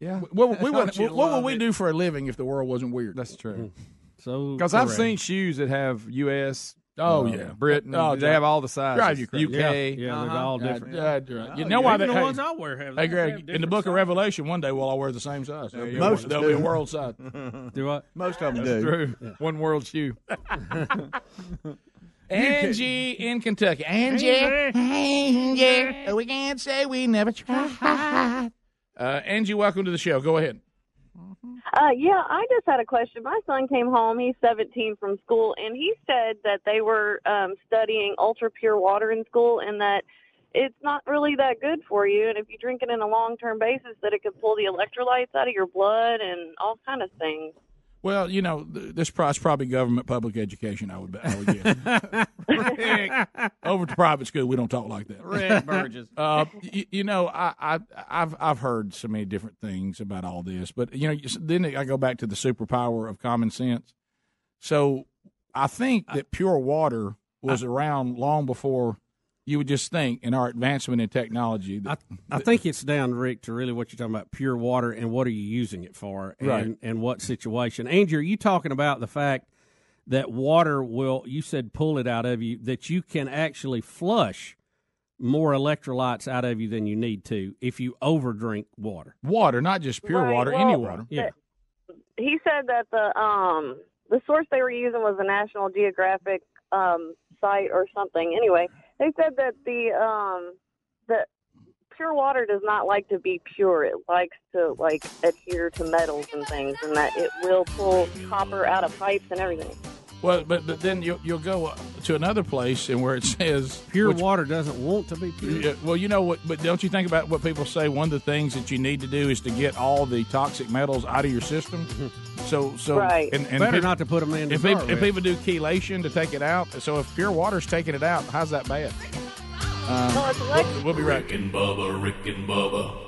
Yeah. What, would- we Don't would, you what would we it? do for a living if the world wasn't weird? That's true. So Because I've seen shoes that have U.S. Oh, uh, yeah. Britain. Oh, they have all the sizes. drive you crazy. UK. Yeah, yeah, they're Uh-huh. all different. Uh, uh, you know why even they, the hey, ones I wear have- Hey, they have Greg, in the Book of Revelation, one day we'll all wear the same size. There'll Most there'll be a world size. Do what? Most of them That's do. true. One world shoe. Angie in Kentucky. Angie, Angie, we can't say we never tried. Uh, Angie, welcome to the show. Go ahead. Uh, yeah, I just had a question. My son came home. He's 17 from school, and he said that they were um, studying ultra pure water in school, and that it's not really that good for you. And if you drink it in a long term basis, that it could pull the electrolytes out of your blood and all kind of things. Well, you know, th- this price probably government public education. I would, I would guess. Over to private school, we don't talk like that. Rick Burgess. Uh, you, you know, I, I, I've, I've heard so many different things about all this, but you know, then I go back to the superpower of common sense. So, I think that pure water was around long before you would just think in our advancement in technology. That, I think it's down, Rick, to really what you're talking about pure water and what are you using it for and, Right. and what situation. Andrew, are you talking about the fact that water will, you said pull it out of you, that you can actually flush more electrolytes out of you than you need to if you overdrink water? water, not just pure Right, water, well, any water. Yeah. He said that the um the source they were using was a National Geographic um site or something. Anyway, they said that the um the pure water does not like to be pure. It likes to like adhere to metals and things, and that it will pull copper out of pipes and everything. Well, but but then you'll you'll go to another place and where it says Pure which- water doesn't want to be pure. Well, you know what? But don't you think about what people say? One of the things that you need to do is to get all the toxic metals out of your system. So, so Right. And, and Better peop- not to put them in to If, people, if people do chelation to take it out, so if pure water's taking it out, how's that bad? Um, Well, we'll, we'll be right. Rick and Bubba, Rick and Bubba.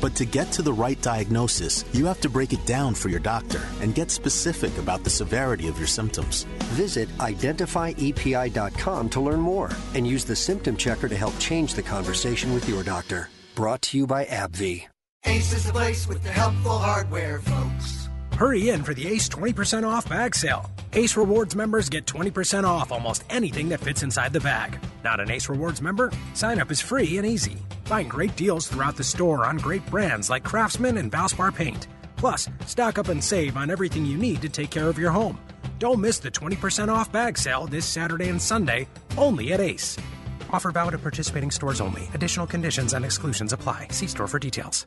But to get to the right diagnosis, you have to break it down for your doctor and get specific about the severity of your symptoms. Visit identifyepi.com to learn more and use the symptom checker to help change the conversation with your doctor. Brought to you by AbbVie. Ace is the place with the helpful hardware, folks. Hurry in for the Ace 20% off bag sale. Ace Rewards members get 20% off almost anything that fits inside the bag. Not an Ace Rewards member? Sign up is free and easy. Find great deals throughout the store on great brands like Craftsman and Valspar Paint. Plus, stock up and save on everything you need to take care of your home. Don't miss the 20% off bag sale this Saturday and Sunday, only at Ace. Offer valid at participating stores only. Additional conditions and exclusions apply. See store for details.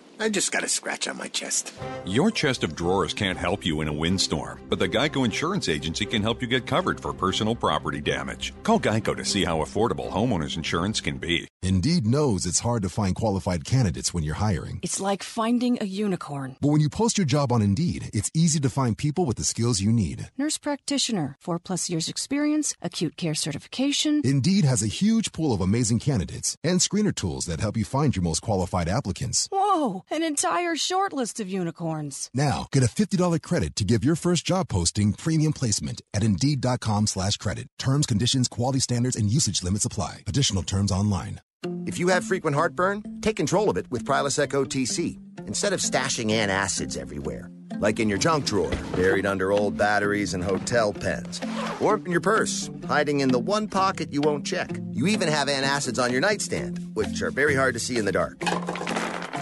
I just got a scratch on my chest. Your chest of drawers can't help you in a windstorm, but the Geico Insurance Agency can help you get covered for personal property damage. Call Geico to see how affordable homeowners insurance can be. Indeed knows it's hard to find qualified candidates when you're hiring. It's like finding a unicorn. But when you post your job on Indeed, it's easy to find people with the skills you need. Nurse practitioner, four plus years experience, acute care certification. Indeed has a huge pool of amazing candidates and screener tools that help you find your most qualified applicants. Whoa, an entire short list of unicorns. Now, get a $50 credit to give your first job posting premium placement at Indeed.com slash credit. Terms, conditions, quality standards, and usage limits apply. Additional terms online. If you have frequent heartburn, take control of it with Prilosec OTC instead of stashing antacids everywhere, like in your junk drawer, buried under old batteries and hotel pens, or in your purse, hiding in the one pocket you won't check. You even have antacids on your nightstand, which are very hard to see in the dark.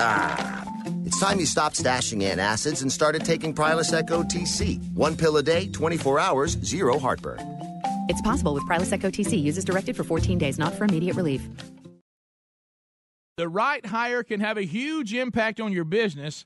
Ah, it's time you stopped stashing antacids and started taking Prilosec OTC. One pill a day, 24 hours, zero heartburn. It's possible with Prilosec OTC. Uses directed for 14 days, not for immediate relief. The right hire can have a huge impact on your business,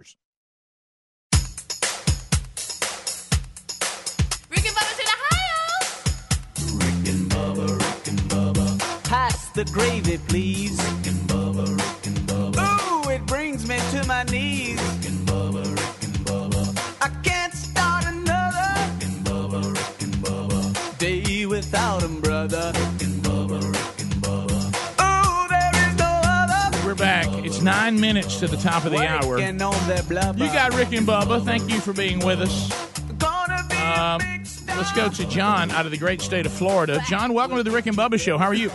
The gravy, please. Rick and Bubba, Rick and Bubba, Ooh, it brings me to my knees. Rick and Bubba, Rick and Bubba, I can't start another Rick and Bubba, Rick and Bubba, day without 'em, brother. Rick and Bubba, Rick and Bubba. Ooh, there is no other. We're back. It's nine minutes to the top of the hour. You Working on that blubber. got Rick and Bubba. Thank you for being with us. Um, a big star. let's go to John out of the great state of Florida. John, welcome to the Rick and Bubba Show. How are you?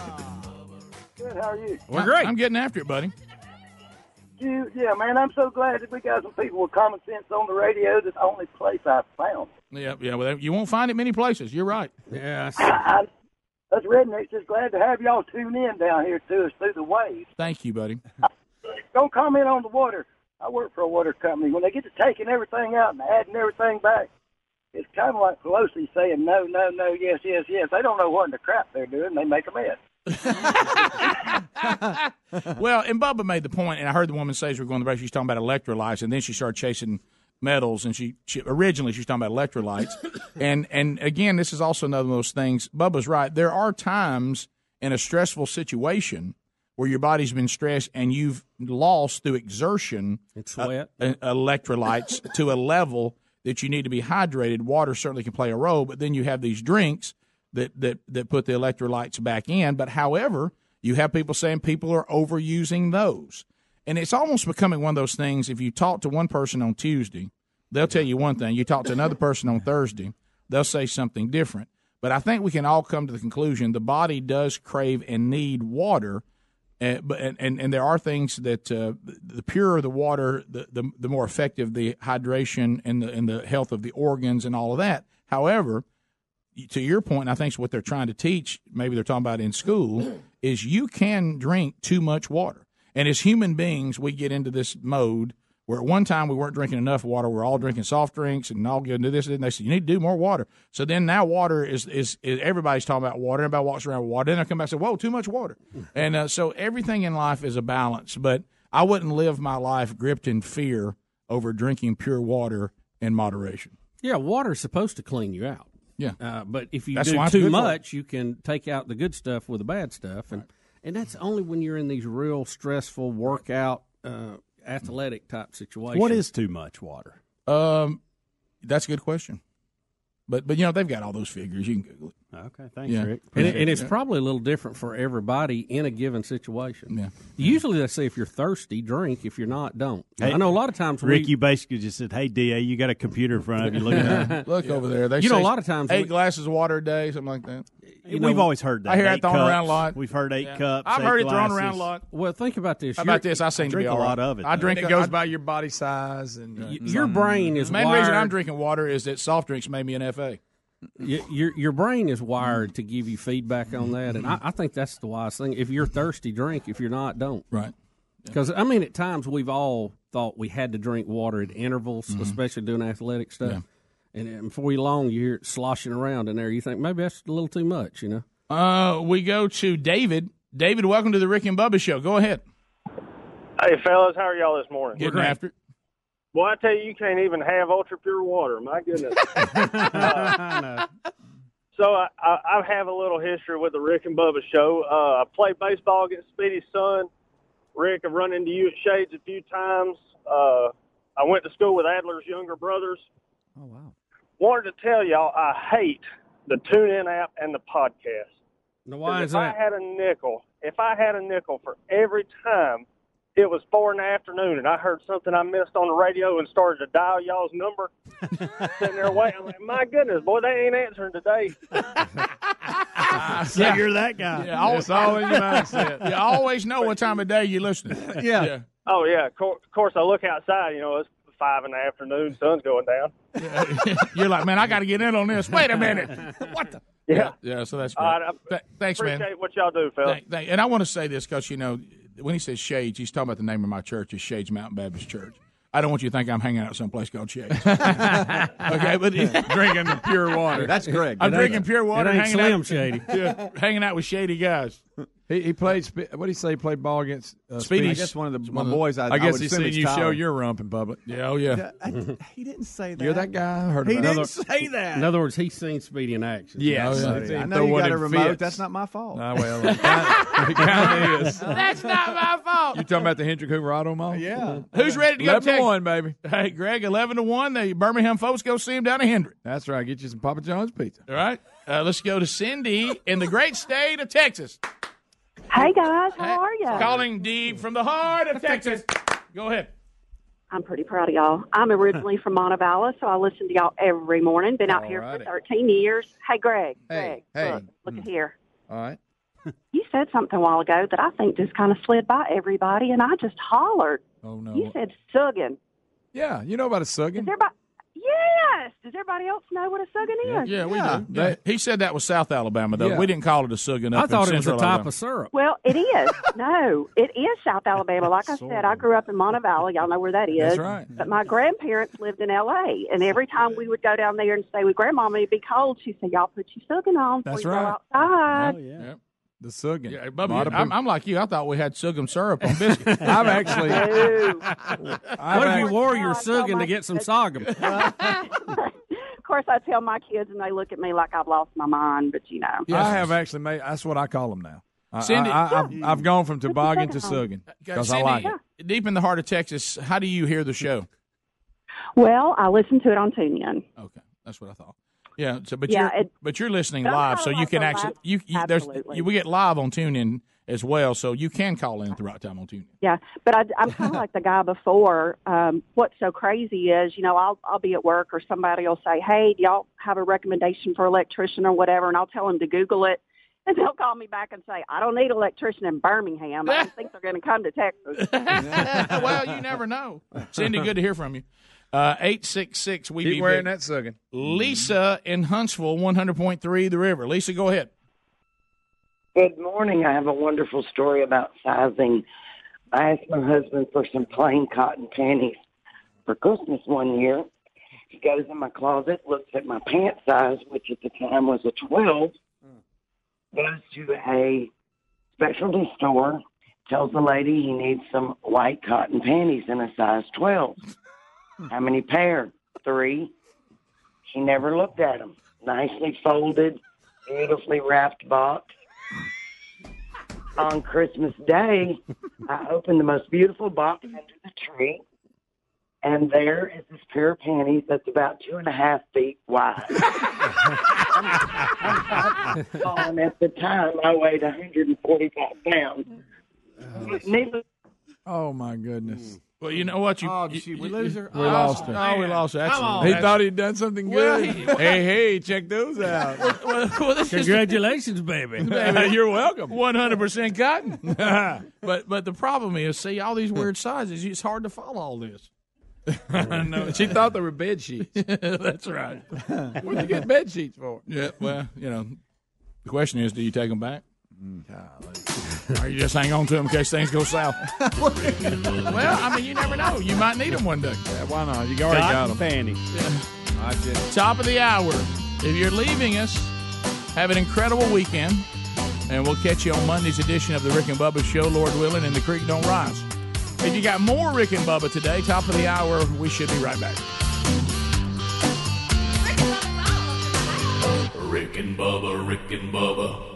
Good. How are you? We're great. I'm getting after it, buddy. You, yeah, man. I'm so glad that we got some people with common sense on the radio. That's the only place I've found. Yeah, yeah. Well, you won't find it many places. You're right. Yeah. I, us rednecks just glad to have y'all tune in down here to us through the waves. Thank you, buddy. Don't comment on the water. I work for a water company. When they get to taking everything out and adding everything back, it's kind of like Pelosi saying no, no, no, yes, yes, yes. They don't know what in the crap they're doing. They make a mess. well, and Bubba made the point, and I heard the woman say as we were going to the break, she's talking about electrolytes, and then she started chasing metals, and she, she originally she was talking about electrolytes, and and again, this is also another of those things. Bubba's right. There are times in a stressful situation where your body's been stressed and you've lost through exertion and sweat uh, electrolytes to a level that you need to be hydrated. Water certainly can play a role, but then you have these drinks that that that put the electrolytes back in. But however, you have people saying people are overusing those, and it's almost becoming one of those things. If you talk to one person on Tuesday, they'll tell you one thing. You talk to another person on Thursday, they'll say something different. But I think we can all come to the conclusion the body does crave and need water. Uh, but and, and, and there are things that uh, the purer the water, the, the the more effective the hydration and the and the health of the organs and all of that. However, to your point, I think it's what they're trying to teach. Maybe they're talking about in school is you can drink too much water, and as human beings, we get into this mode where at one time we weren't drinking enough water. We're all drinking soft drinks and all getting to this. And they said you need to do more water. So then now water is is, is everybody's talking about water. Everybody walks around with water. Then they come back and say, "Whoa, too much water." and uh, so everything in life is a balance. But I wouldn't live my life gripped in fear over drinking pure water in moderation. Yeah, water's supposed to clean you out. Yeah, uh, but if you That's do too much, you can take out the good stuff with the bad stuff, and and that's only when you're in these real stressful workout, uh, athletic type situations. What is too much water? Um, that's a good question. But but you know they've got all those figures. You can Google it. Okay, thanks, Yeah. Rick. and, it, and it's Yeah. probably a little different for everybody in a given situation. Yeah. Usually they say if you're thirsty, drink. If you're not, don't. Hey, I know a lot of times Rick, we, you basically just said, "Hey, Da, you got a computer in front of you. Look at that." Look over there. They You know, a lot of times eight we- glasses of water a day, something like that. You We've always heard that. I hear it thrown cups. around a lot. We've heard eight Yeah. cups. I've eight heard it thrown around a lot. Well, think about this. How about this? I seem to be drink a lot right. of it, I though. drink. it goes I- by your body size and Y- your mm. brain is the main wired. reason I'm drinking water is that soft drinks made me an FA. Y- your your brain is wired to give you feedback on that, and Mm-hmm. I, I think that's the wise thing. If you're thirsty, drink. If you're not, don't. Right. Because I mean, at times we've all thought we had to drink water at intervals, Mhm. especially doing athletic stuff. Yeah. and then before you long, you hear it sloshing around in there. You think maybe that's a little too much, you know? Uh, we go to David. David, welcome to the Rick and Bubba Show. Go ahead. Hey, fellas, how are y'all this morning? Getting after it. Well, I tell you, you can't even have ultra pure water. My goodness. Uh, so I, I, I have a little history with the Rick and Bubba show. Uh, I played baseball against Speedy's son. Rick, I've run into you at Shades a few times. Uh, I went to school with Adler's younger brothers. Oh wow. Wanted to tell y'all I hate the TuneIn app and the podcast. Now, why 'Cause is if that? I had a nickel, if I had a nickel for every time it was four in the afternoon and I heard something I missed on the radio and started to dial y'all's number, sitting there waiting, I'm like, my goodness, boy, they ain't answering today. So you're that guy. Yeah, always, It's all in your mindset. You always know what time of day you're listening. Yeah. yeah. Oh yeah. Of cour- course, I look outside. You know, it's five in the afternoon. Sun's going down. You're like, man, I got to get in on this. Wait a minute. What the? Yeah. Yeah, so that's great. All right, I Th- thanks, man. appreciate what y'all do, Phil. Thank- thank- and I want to say this because, you know, when he says Shades, he's talking about the name of my church is Shades Mountain Baptist Church. I don't want you to think I'm hanging out someplace called Shades. okay, but drinking pure water. That's Greg. I'm drinking pure water. it ain't hanging Slim out, Shady. Yeah, hanging out with shady guys. He, he played. What did he say? He played ball against uh, Speedy. I guess one of the my One of boys. I, I guess would he's assume seen it's you show your rump in public. Yeah, oh yeah. I- he didn't say that. You're that guy. I heard He about didn't it. say that. In other words, he's seen Speedy in action. Yes. Oh, yeah. yeah. I know you got a in remote. fits. That's not my fault. Ah, well, it kind, of is. That's not my fault. You talking about the Hendrick Hooverado mall? Yeah. Who's ready to go? 11 to 1, baby. Hey, Greg, 11 to 1. The Birmingham folks go see him down at Hendrick. That's right. Get you some Papa John's pizza. All right. Uh, let's go to Cindy in the great state of Texas. Hey guys, how are you? Calling deep from the heart of Texas. Go ahead. I'm pretty proud of y'all. I'm originally from Montevallo, so I listen to y'all every morning. Been out here for 13 years. Hey, Greg. Hey, Greg, hey. Look, look hmm. at here. All right. You said something a while ago that I think just kind of slid by everybody, and I just hollered. Oh, no. You said suggin. Yeah, you know about a Does suggin. everybody? Yes. Does everybody else know what a suggin is? Yeah, we Yeah. do. Yeah. He said that was South Alabama, though. Yeah. We didn't call it a suggin up I thought in it was a Central type Alabama. of syrup. Well, it is. no, it is South Alabama. Like I said, I grew up in Montevallo. Y'all know where that is. That's right. But my grandparents lived in L.A., and every time we would go down there and stay with Grandmama, it'd be cold. She'd say, "Y'all put your suggin on That's before you right. go outside." Oh, yeah. The suggin. Yeah, Bubba, Lot I'm, I'm like you. I thought we had suggum syrup on biscuits. I've actually. I've What if you wore your I tell suggin my to get some kids- sorghum? of course, I tell my kids, and they look at me like I've lost my mind. But you know, I have actually made. That's what I call them now. I, Cindy- I, I, have I've gone from toboggan to suggin on. suggin because uh, I Cindy, like it. Deep in the heart of Texas, how do you hear the show? well, I listen to it on TuneIn. Okay, that's what I thought. Yeah, so but Yeah, you're it- but you're listening live, so you can actually last- you, you there's you, we get live on TuneIn as well, so you can call in at the right time on TuneIn. Yeah, but I, I'm kind of like the guy before. Um, what's so crazy is, you know, I'll I'll be at work or somebody will say, "Hey, do y'all have a recommendation for electrician or whatever?" And I'll tell them to Google it, and they'll call me back and say, "I don't need an electrician in Birmingham. I don't think they're going to come to Texas." well, you never know. Cindy, good to hear from you. Uh, eight six six. We Keep be wearing big. that suggin. Lisa in Huntsville, one hundred point three, the river. Lisa, go ahead. Good morning. I have a wonderful story about sizing. I asked my husband for some plain cotton panties for Christmas one year. He goes in my closet, looks at my pant size, which at the time was a 12, goes to a specialty store, tells the lady he needs some white cotton panties in a size 12. How many pair? Three. She never looked at them. Nicely folded, beautifully wrapped box on Christmas Day, I opened the most beautiful box under the tree, and there is this pair of panties that's about two and a half feet wide. and at the time, I weighed 145 pounds. Needless Oh my goodness. Mm. Well, you know what? You, Oh, you- did she- we you- lose her? We Oh, lost her. Oh, we lost her. That's, Come on. He that's- thought he'd done something Well, good. he- hey, hey, check those out. well, well, this is- Congratulations, baby. You're welcome. One hundred percent cotton. but but the problem is, see, all these weird sizes. It's hard to follow all this. no, she thought they were bed sheets. That's right. What'd you get bed sheets for? Yeah. Well, you know, the question is, do you take them back? Mm. Or you just hang on to them in case things go south? well, I mean, you never know. You might need them one day. Yeah, why not? You already got them. Fanny. Top of the hour. If you're leaving us, have an incredible weekend. And we'll catch you on Monday's edition of the Rick and Bubba Show, Lord willing, and the creek don't rise. If you got more Rick and Bubba today, top of the hour, we should be right back. Rick and Bubba, Rick and Bubba.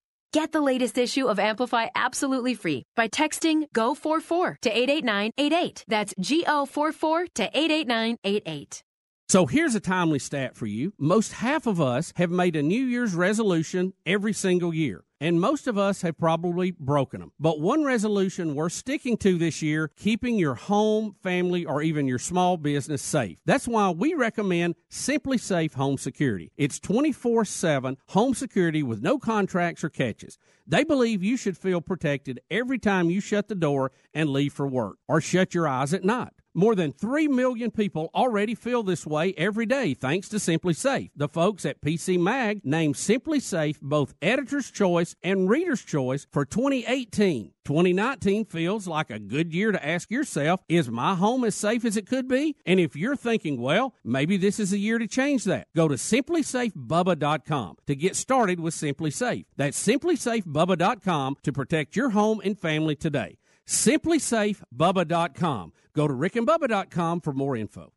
Get the latest issue of Amplify absolutely free by texting GO44 to 88988. That's GO44 to 88988. So here's a timely stat for you. Most half of us have made a New Year's resolution every single year. and most of us have probably broken them. But one resolution we're sticking to this year, keeping your home, family, or even your small business safe. That's why we recommend SimpliSafe Home Security. It's 24 7 home security with no contracts or catches. They believe you should feel protected every time you shut the door and leave for work or shut your eyes at night. More than 3 million people already feel this way every day thanks to SimpliSafe. The folks at PC Mag named SimpliSafe both Editor's Choice and Reader's Choice for 2018. 2019 feels like a good year to ask yourself, is my home as safe as it could be? And if you're thinking, well, maybe this is a year to change that, go to simplisafebubba.com to get started with SimpliSafe. That's simplisafebubba.com to protect your home and family today. SimpliSafeBubba.com. Go to rickandbubba.com for more info.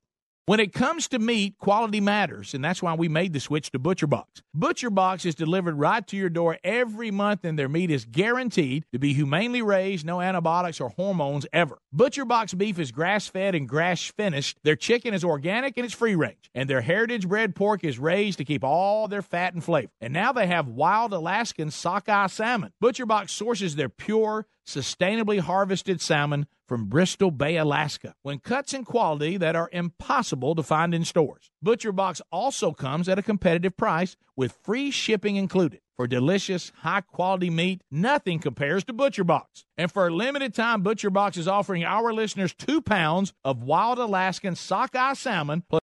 When it comes to meat, quality matters, and that's why we made the switch to ButcherBox. ButcherBox is delivered right to your door every month, and their meat is guaranteed to be humanely raised, no antibiotics or hormones ever. ButcherBox beef is grass fed and grass finished. Their chicken is organic and it's free range, and their heritage bred pork is raised to keep all their fat and flavor. And now they have wild Alaskan sockeye salmon. ButcherBox sources their pure, sustainably harvested salmon from Bristol Bay, Alaska, when cuts and quality that are impossible to find in stores. ButcherBox also comes at a competitive price with free shipping included. For delicious, high quality meat, nothing compares to ButcherBox. And for a limited time, ButcherBox is offering our listeners two pounds of wild Alaskan sockeye salmon plus